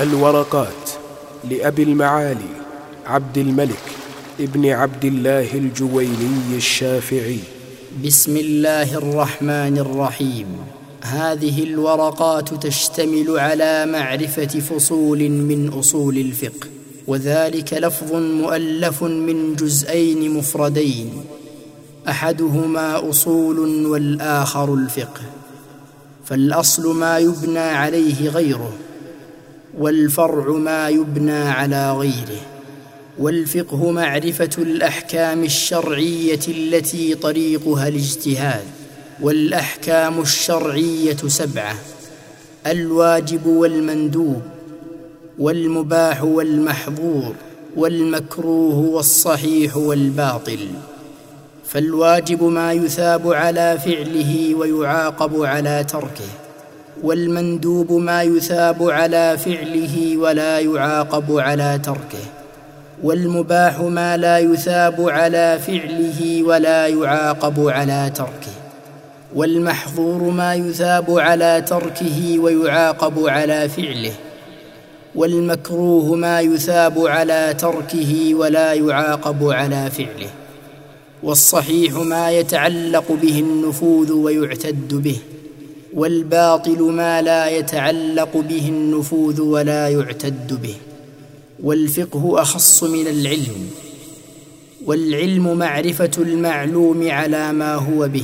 الورقات لأبي المعالي عبد الملك ابن عبد الله الجويني الشافعي. بسم الله الرحمن الرحيم. هذه الورقات تشتمل على معرفة فصول من أصول الفقه وذلك لفظ مؤلف من جزئين مفردين. أحدهما أصول والآخر الفقه. فالأصل ما يبنى عليه غيره. والفرع ما يبنى على غيره والفقه معرفة الأحكام الشرعية التي طريقها الاجتهاد والأحكام الشرعية سبعة الواجب والمندوب والمباح والمحظور والمكروه والصحيح والباطل. فالواجب ما يثاب على فعله ويعاقب على تركه. والمندوب ما يثاب على فعله ولا يعاقب على تركه والمباح ما لا يثاب على فعله ولا يعاقب على تركه والمحظور ما يثاب على تركه ويعاقب على فعله والمكروه ما يثاب على تركه ولا يعاقب على فعله والصحيح ما يتعلق به النفوذ ويعتد به. والباطل ما لا يتعلق به النفوذ ولا يعتد به. والفقه أخص من العلم. والعلم معرفة المعلوم على ما هو به.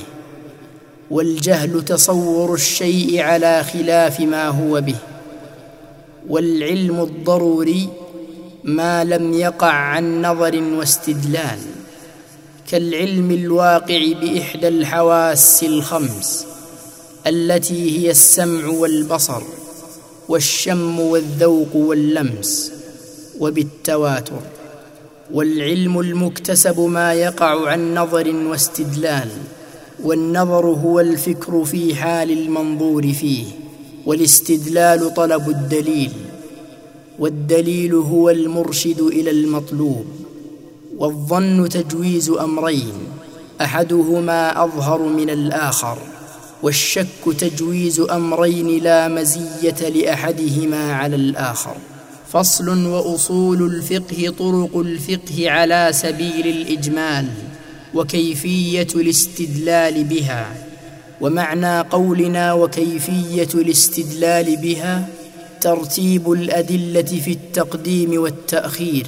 والجهل تصور الشيء على خلاف ما هو به. والعلم الضروري ما لم يقع عن نظر واستدلال. كالعلم الواقع بإحدى الحواس الخمس. التي هي السمع والبصر والشم والذوق واللمس وبالتواتر والعلم المكتسب ما يقع عن نظر واستدلال والنظر هو الفكر في حال المنظور فيه والاستدلال طلب الدليل والدليل هو المرشد إلى المطلوب والظن تجويز أمرين أحدهما أظهر من الآخر. والشك تجويز أمرين لا مزية لأحدهما على الآخر. فصل وأصول الفقه طرق الفقه على سبيل الإجمال وكيفية الاستدلال بها. ومعنى قولنا وكيفية الاستدلال بها ترتيب الأدلة في التقديم والتأخير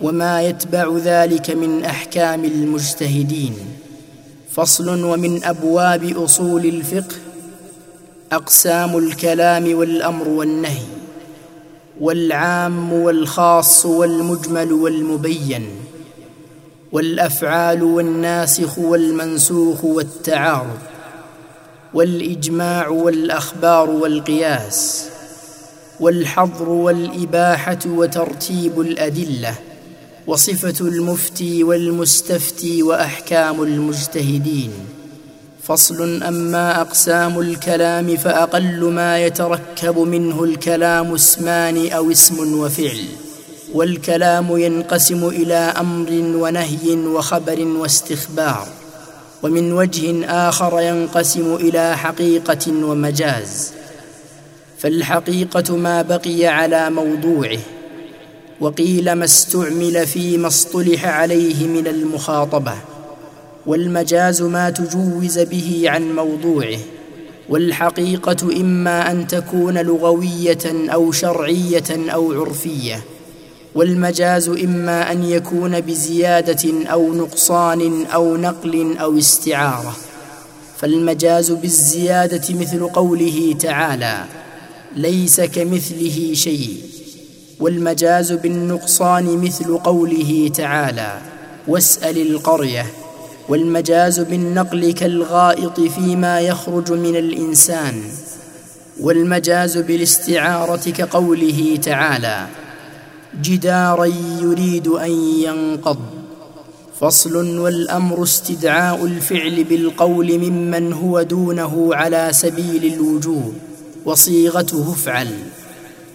وما يتبع ذلك من أحكام المجتهدين. فصل ومن أبواب أصول الفقه أقسام الكلام والأمر والنهي والعام والخاص والمجمل والمبين والأفعال والناسخ والمنسوخ والتعارض والإجماع والأخبار والقياس والحظر والإباحة وترتيب الأدلة وصفة المفتي والمستفتي وأحكام المجتهدين. فصل أما أقسام الكلام فأقل ما يتركب منه الكلام اسمان أو اسم وفعل. والكلام ينقسم إلى أمر ونهي وخبر واستخبار. ومن وجه آخر ينقسم إلى حقيقة ومجاز. فالحقيقة ما بقي على موضوعه وقيل ما استعمل فيما اصطلح عليه من المخاطبة والمجاز ما تجوز به عن موضوعه والحقيقة إما أن تكون لغوية أو شرعية أو عرفية والمجاز إما أن يكون بزيادة أو نقصان أو نقل أو استعارة فالمجاز بالزيادة مثل قوله تعالى ليس كمثله شيء. والمجاز بالنقصان مثل قوله تعالى واسأل القرية. والمجاز بالنقل كالغائط فيما يخرج من الإنسان. والمجاز بالاستعارة كقوله تعالى جدارا يريد أن ينقض. فصل والأمر استدعاء الفعل بالقول ممن هو دونه على سبيل الوجوب. وصيغته افعل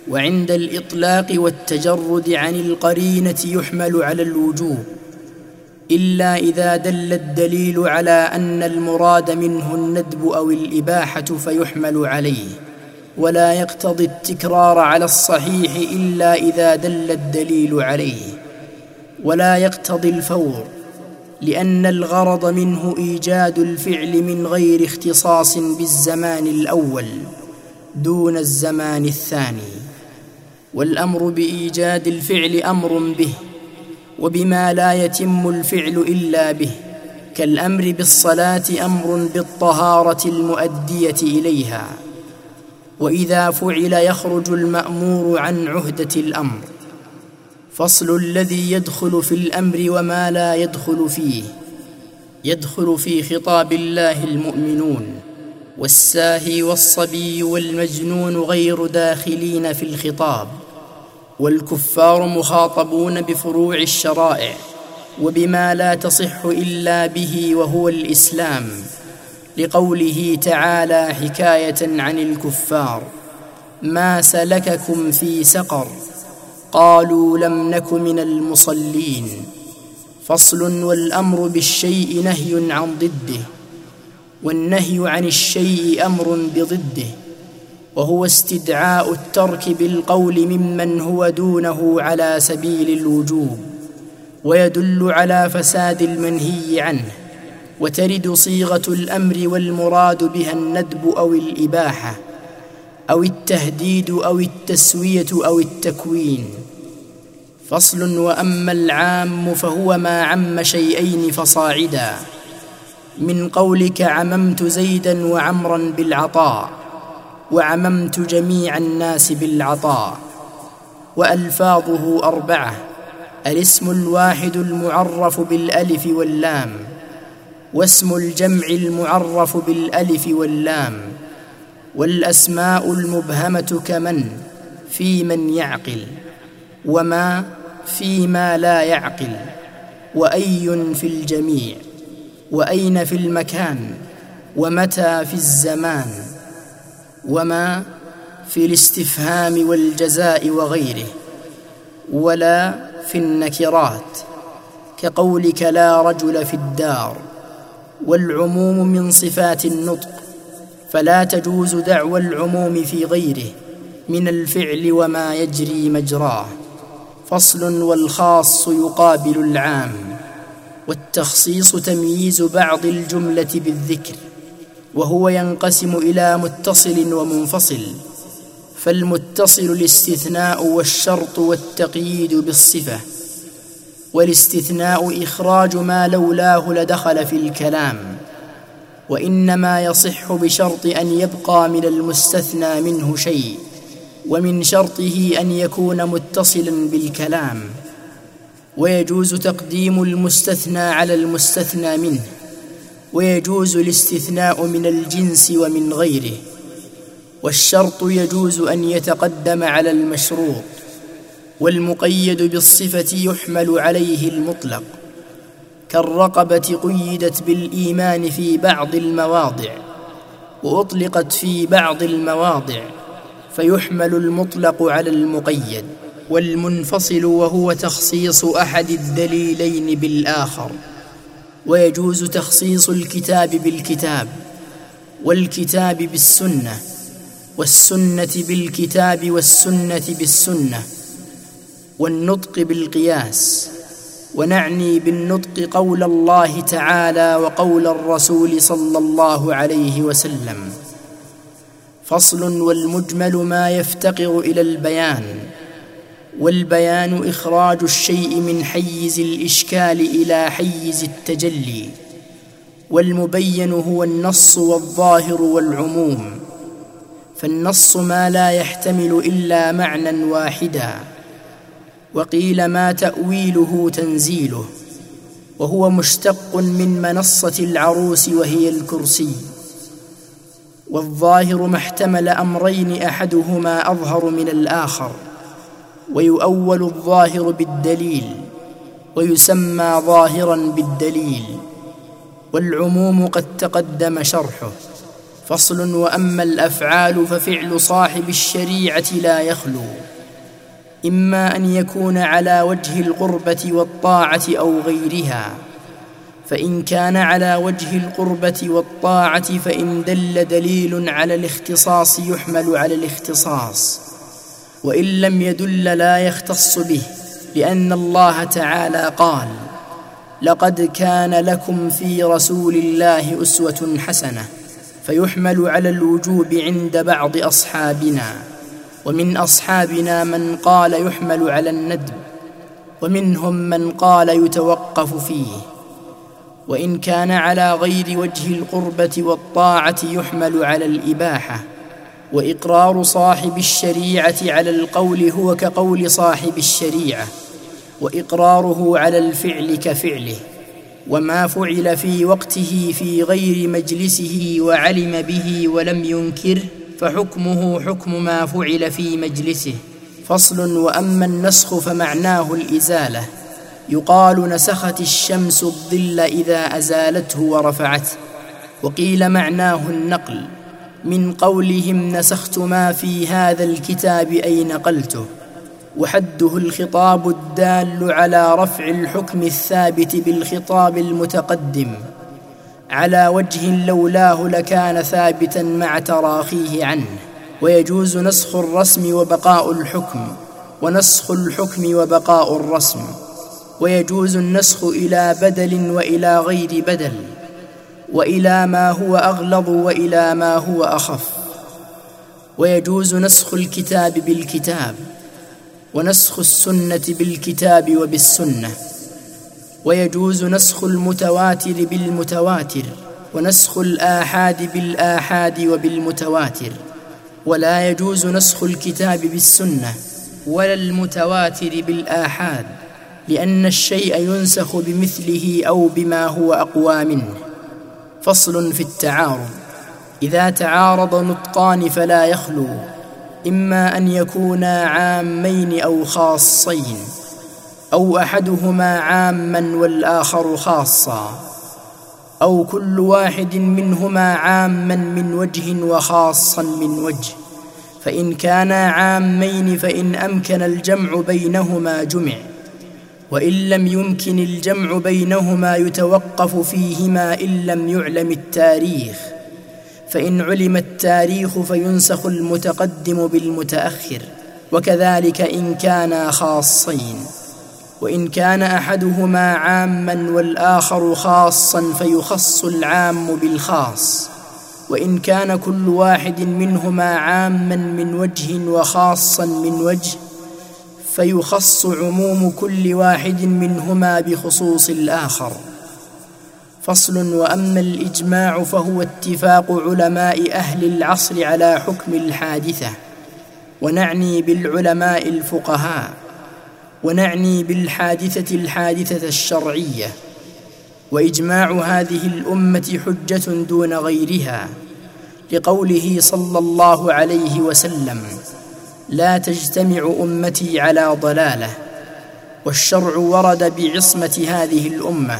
وعند الإطلاق والتجرد عن القرينة يحمل على الوجوب إلا إذا دل الدليل على أن المراد منه الندب أو الإباحة فيحمل عليه ولا يقتضي التكرار على الصحيح إلا إذا دل الدليل عليه ولا يقتضي الفور لأن الغرض منه إيجاد الفعل من غير اختصاص بالزمان الأول دون الزمان الثاني. والأمر بإيجاد الفعل أمر به وبما لا يتم الفعل إلا به كالأمر بالصلاة أمر بالطهارة المؤدية إليها. وإذا فعل يخرج المأمور عن عهدة الأمر. فصل الذي يدخل في الأمر وما لا يدخل فيه يدخل في خطاب الله المؤمنون والساهي والصبي والمجنون غير داخلين في الخطاب. والكفار مخاطبون بفروع الشرائع وبما لا تصح إلا به وهو الإسلام لقوله تعالى حكاية عن الكفار ما سلككم في سقر قالوا لم نك من المصلين فصل والأمر بالشيء نهي عن ضده والنهي عن الشيء أمر بضده وهو استدعاء الترك بالقول ممن هو دونه على سبيل الوجوب ويدل على فساد المنهي عنه وترد صيغة الأمر والمراد بها الندب أو الإباحة أو التهديد أو التسوية أو التكوين. فصل وأما العام فهو ما عم شيئين فصاعدا من قولك عممت زيدا وعمرا بالعطاء. وعممت جميع الناس بالعطاء وألفاظه أربعة الاسم الواحد المعرف بالألف واللام واسم الجمع المعرف بالألف واللام والأسماء المبهمة كمن في من يعقل وما فيما لا يعقل وأي في الجميع وأين في المكان ومتى في الزمان. وما في الاستفهام والجزاء وغيره ولا في النكرات كقولك لا رجل في الدار والعموم من صفات النطق فلا تجوز دعوى العموم في غيره من الفعل وما يجري مجراه. فصل والخاص يقابل العام والتخصيص تمييز بعض الجملة بالذكر. وهو ينقسم إلى متصل ومنفصل فالمتصل الاستثناء والشرط والتقييد بالصفة والاستثناء إخراج ما لولاه لدخل في الكلام وإنما يصح بشرط أن يبقى من المستثنى منه شيء ومن شرطه أن يكون متصلا بالكلام ويجوز تقديم المستثنى على المستثنى منه. ويجوز الاستثناء من الجنس ومن غيره والشرط يجوز أن يتقدم على المشروط والمقيد بالصفة يحمل عليه المطلق كالرقبة قيدت بالإيمان في بعض المواضع وأطلقت في بعض المواضع فيحمل المطلق على المقيد والمنفصل وهو تخصيص أحد الدليلين بالآخر. ويجوز تخصيص الكتاب بالكتاب والكتاب بالسنة والسنة بالكتاب والسنة بالسنة والنطق بالقياس ونعني بالنطق قول الله تعالى وقول الرسول صلى الله عليه وسلم فصل والمجمل ما يفتقر إلى البيان والبيان إخراج الشيء من حيز الإشكال إلى حيز التجلي والمبين هو النص والظاهر والعموم فالنص ما لا يحتمل إلا معنى واحدا وقيل ما تأويله تنزيله وهو مشتق من منصة العروس وهي الكرسي والظاهر ما احتمل أمرين أحدهما أظهر من الآخر. ويؤول الظاهر بالدليل ويسمى ظاهرا بالدليل والعموم قد تقدم شرحه فصل وأما الأفعال ففعل صاحب الشريعة لا يخلو إما أن يكون على وجه القربة والطاعة أو غيرها فإن كان على وجه القربة والطاعة فإن دل دليل على الاختصاص يحمل على الاختصاص وإن لم يدل لا يختص به لأن الله تعالى قال لقد كان لكم في رسول الله أسوة حسنة فيحمل على الوجوب عند بعض أصحابنا ومن أصحابنا من قال يحمل على الندب ومنهم من قال يتوقف فيه وإن كان على غير وجه القربة والطاعة يحمل على الإباحة وإقرار صاحب الشريعة على القول هو كقول صاحب الشريعة وإقراره على الفعل كفعله وما فعل في وقته في غير مجلسه وعلم به ولم ينكره فحكمه حكم ما فعل في مجلسه. فصل وأما النسخ فمعناه الإزالة يقال نسخت الشمس الظل إذا أزالته ورفعته وقيل معناه النقل. من قولهم نسخت ما في هذا الكتاب اي نقلته وحده الخطاب الدال على رفع الحكم الثابت بالخطاب المتقدم. على وجه لولاه لكان ثابتا مع تراخيه عنه. ويجوز نسخ الرسم وبقاء الحكم. ونسخ الحكم وبقاء الرسم. ويجوز النسخ إلى بدل وإلى غير بدل. وإلى ما هو أغلظ وإلى ما هو أخف. ويجوز نسخ الكتاب بالكتاب ونسخ السنة بالكتاب وبالسنة. ويجوز نسخ المتواتر بالمتواتر ونسخ الآحاد بالآحاد وبالمتواتر. ولا يجوز نسخ الكتاب بالسنة ولا المتواتر بالآحاد لأن الشيء ينسخ بمثله أو بما هو أقوى منه. فصل في التعارض. إذا تعارض نطقان فلا يخلو إما أن يكونا عامين أو خاصين أو أحدهما عاما والآخر خاصا أو كل واحد منهما عاما من وجه وخاصا من وجه. فإن كانا عامين فإن أمكن الجمع بينهما جمع. وإن لم يمكن الجمع بينهما يتوقف فيهما إن لم يعلم التاريخ فإن علم التاريخ فينسخ المتقدم بالمتأخر وكذلك إن كانا خاصين. وإن كان أحدهما عاما والآخر خاصا فيخص العام بالخاص. وإن كان كل واحد منهما عاما من وجه وخاصا من وجه فيخص عموم كل واحد منهما بخصوص الآخر. فصل وأما الإجماع فهو اتفاق علماء أهل العصر على حكم الحادثة. ونعني بالعلماء الفقهاء. ونعني بالحادثة الحادثة الشرعية. وإجماع هذه الأمة حجة دون غيرها. لقوله صلى الله عليه وسلم لا تجتمع أمتي على ضلالة والشرع ورد بعصمة هذه الأمة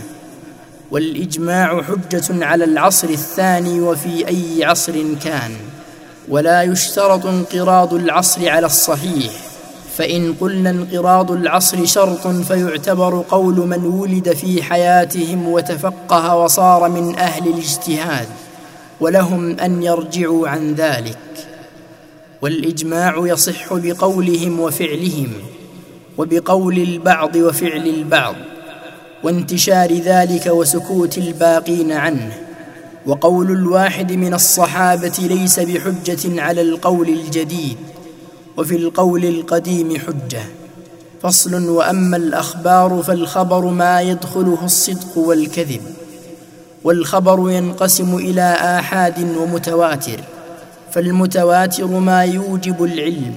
والإجماع حجة على العصر الثاني وفي أي عصر كان ولا يشترط انقراض العصر على الصحيح فإن قلنا انقراض العصر شرط فيعتبر قول من ولد في حياتهم وتفقه وصار من أهل الاجتهاد ولهم أن يرجعوا عن ذلك. والإجماع يصح بقولهم وفعلهم وبقول البعض وفعل البعض وانتشار ذلك وسكوت الباقين عنه وقول الواحد من الصحابة ليس بحجة على القول الجديد وفي القول القديم حجة. فصل وأما الأخبار فالخبر ما يدخله الصدق والكذب والخبر ينقسم إلى آحاد ومتواتر. فالمتواتر ما يوجب العلم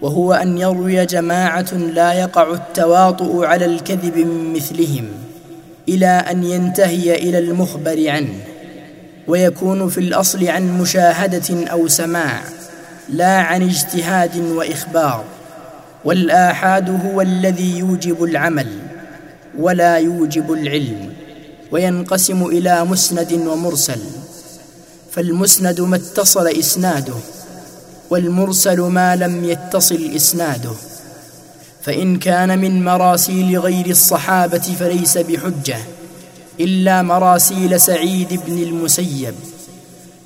وهو أن يروي جماعة لا يقع التواطؤ على الكذب من مثلهم إلى أن ينتهي إلى المخبر عنه ويكون في الأصل عن مشاهدة أو سماع لا عن اجتهاد وإخبار والآحاد هو الذي يوجب العمل ولا يوجب العلم وينقسم إلى مسند ومرسل. فالمسند ما اتصل إسناده والمرسل ما لم يتصل إسناده. فإن كان من مراسيل غير الصحابة فليس بحجة إلا مراسيل سعيد بن المسيب.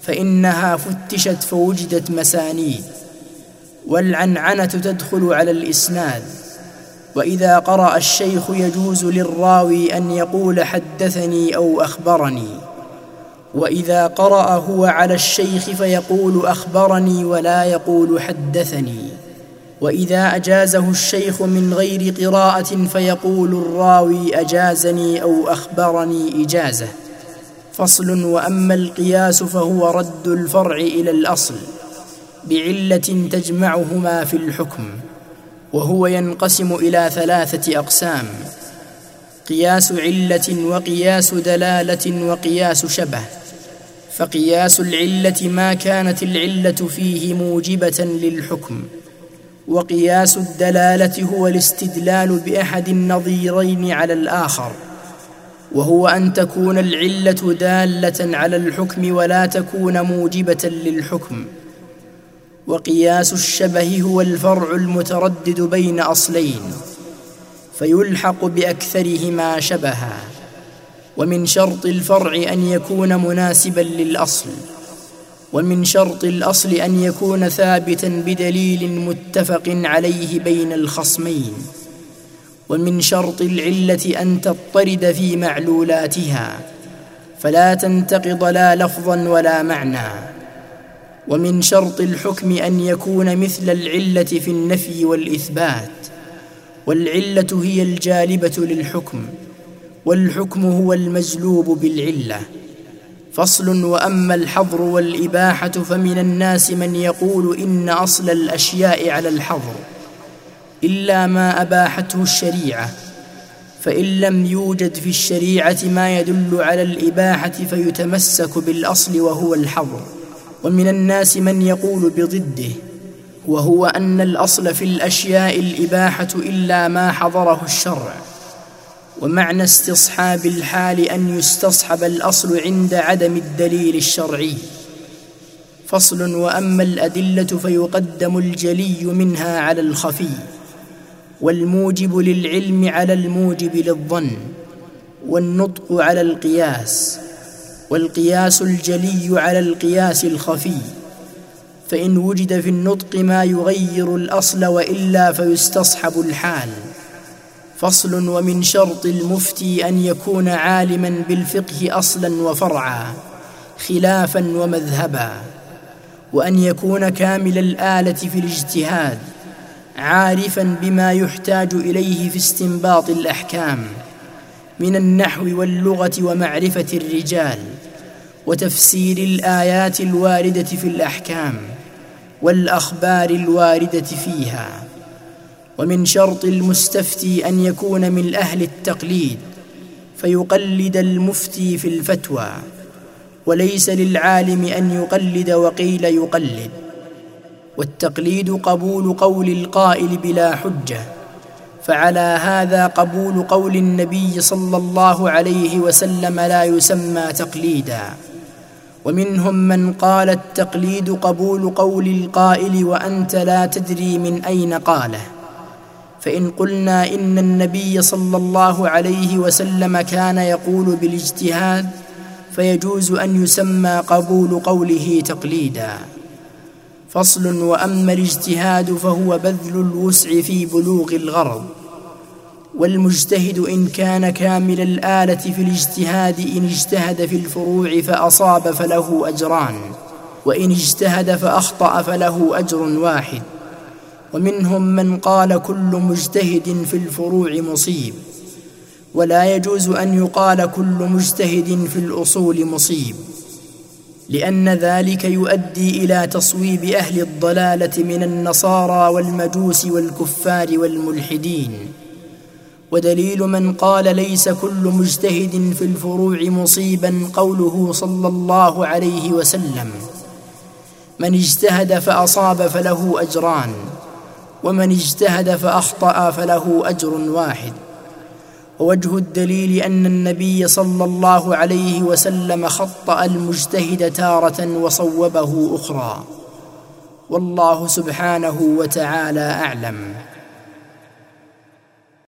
فإنها فتشت فوجدت مسانيد والعنعنة تدخل على الإسناد. وإذا قرأ الشيخ يجوز للراوي أن يقول حدثني أو أخبرني. وإذا قرأ هو على الشيخ فيقول أخبرني ولا يقول حدثني. وإذا أجازه الشيخ من غير قراءة فيقول الراوي أجازني أو أخبرني إجازة. فصل وأما القياس فهو رد الفرع إلى الأصل بعلة تجمعهما في الحكم وهو ينقسم إلى ثلاثة أقسام قياس علة وقياس دلالة وقياس شبه. فقياس العلة ما كانت العلة فيه موجبة للحكم وقياس الدلالة هو الاستدلال بأحد النظيرين على الآخر وهو أن تكون العلة دالة على الحكم ولا تكون موجبة للحكم. وقياس الشبه هو الفرع المتردد بين أصلين فيلحق بأكثرهما شبها. ومن شرط الفرع أن يكون مناسبا للأصل ومن شرط الأصل أن يكون ثابتا بدليل متفق عليه بين الخصمين ومن شرط العلة أن تضطرد في معلولاتها فلا تنتقض لا لفظا ولا معنى ومن شرط الحكم أن يكون مثل العلة في النفي والإثبات والعلة هي الجالبة للحكم. والحكم هو المجلوب بالعلة. فصل وأما الحظر والإباحة فمن الناس من يقول إن أصل الأشياء على الحظر إلا ما أباحته الشريعة. فإن لم يوجد في الشريعة ما يدل على الإباحة فيتمسك بالأصل وهو الحظر. ومن الناس من يقول بضده وهو أن الأصل في الأشياء الإباحة إلا ما حضره الشرع. ومعنى استصحاب الحال أن يستصحب الأصل عند عدم الدليل الشرعي. فصل وأما الأدلة فيقدم الجلي منها على الخفي والموجب للعلم على الموجب للظن والنطق على القياس والقياس الجلي على القياس الخفي. فإن وجد في النطق ما يغير الأصل وإلا فيستصحب الحال. فصل ومن شرط المفتي أن يكون عالما بالفقه أصلا وفرعا خلافا ومذهبا وأن يكون كامل الآلة في الاجتهاد عارفا بما يحتاج إليه في استنباط الأحكام من النحو واللغة ومعرفة الرجال وتفسير الآيات الواردة في الأحكام والأخبار الواردة فيها. ومن شرط المستفتي أن يكون من أهل التقليد فيقلد المفتي في الفتوى وليس للعالم أن يقلد وقيل يقلد والتقليد قبول قول القائل بلا حجة فعلى هذا قبول قول النبي صلى الله عليه وسلم لا يسمى تقليدا. ومنهم من قال التقليد قبول قول القائل وأنت لا تدري من أين قاله. فإن قلنا إن النبي صلى الله عليه وسلم كان يقول بالاجتهاد فيجوز أن يسمى قبول قوله تقليدا. فصل وأما الاجتهاد فهو بذل الوسع في بلوغ الغرض. والمجتهد إن كان كامل الآلة في الاجتهاد إن اجتهد في الفروع فأصاب فله أجران وإن اجتهد فأخطأ فله أجر واحد. ومنهم من قال كل مجتهد في الفروع مصيب. ولا يجوز أن يقال كل مجتهد في الأصول مصيب. لأن ذلك يؤدي إلى تصويب أهل الضلالة من النصارى والمجوس والكفار والملحدين. ودليل من قال ليس كل مجتهد في الفروع مصيبا قوله صلى الله عليه وسلم. من اجتهد فأصاب فله أجران. ومن اجتهد فأخطأ فله أجر واحد. ووجه الدليل أن النبي صلى الله عليه وسلم خطأ المجتهد تارة وصوبه أخرى. والله سبحانه وتعالى أعلم.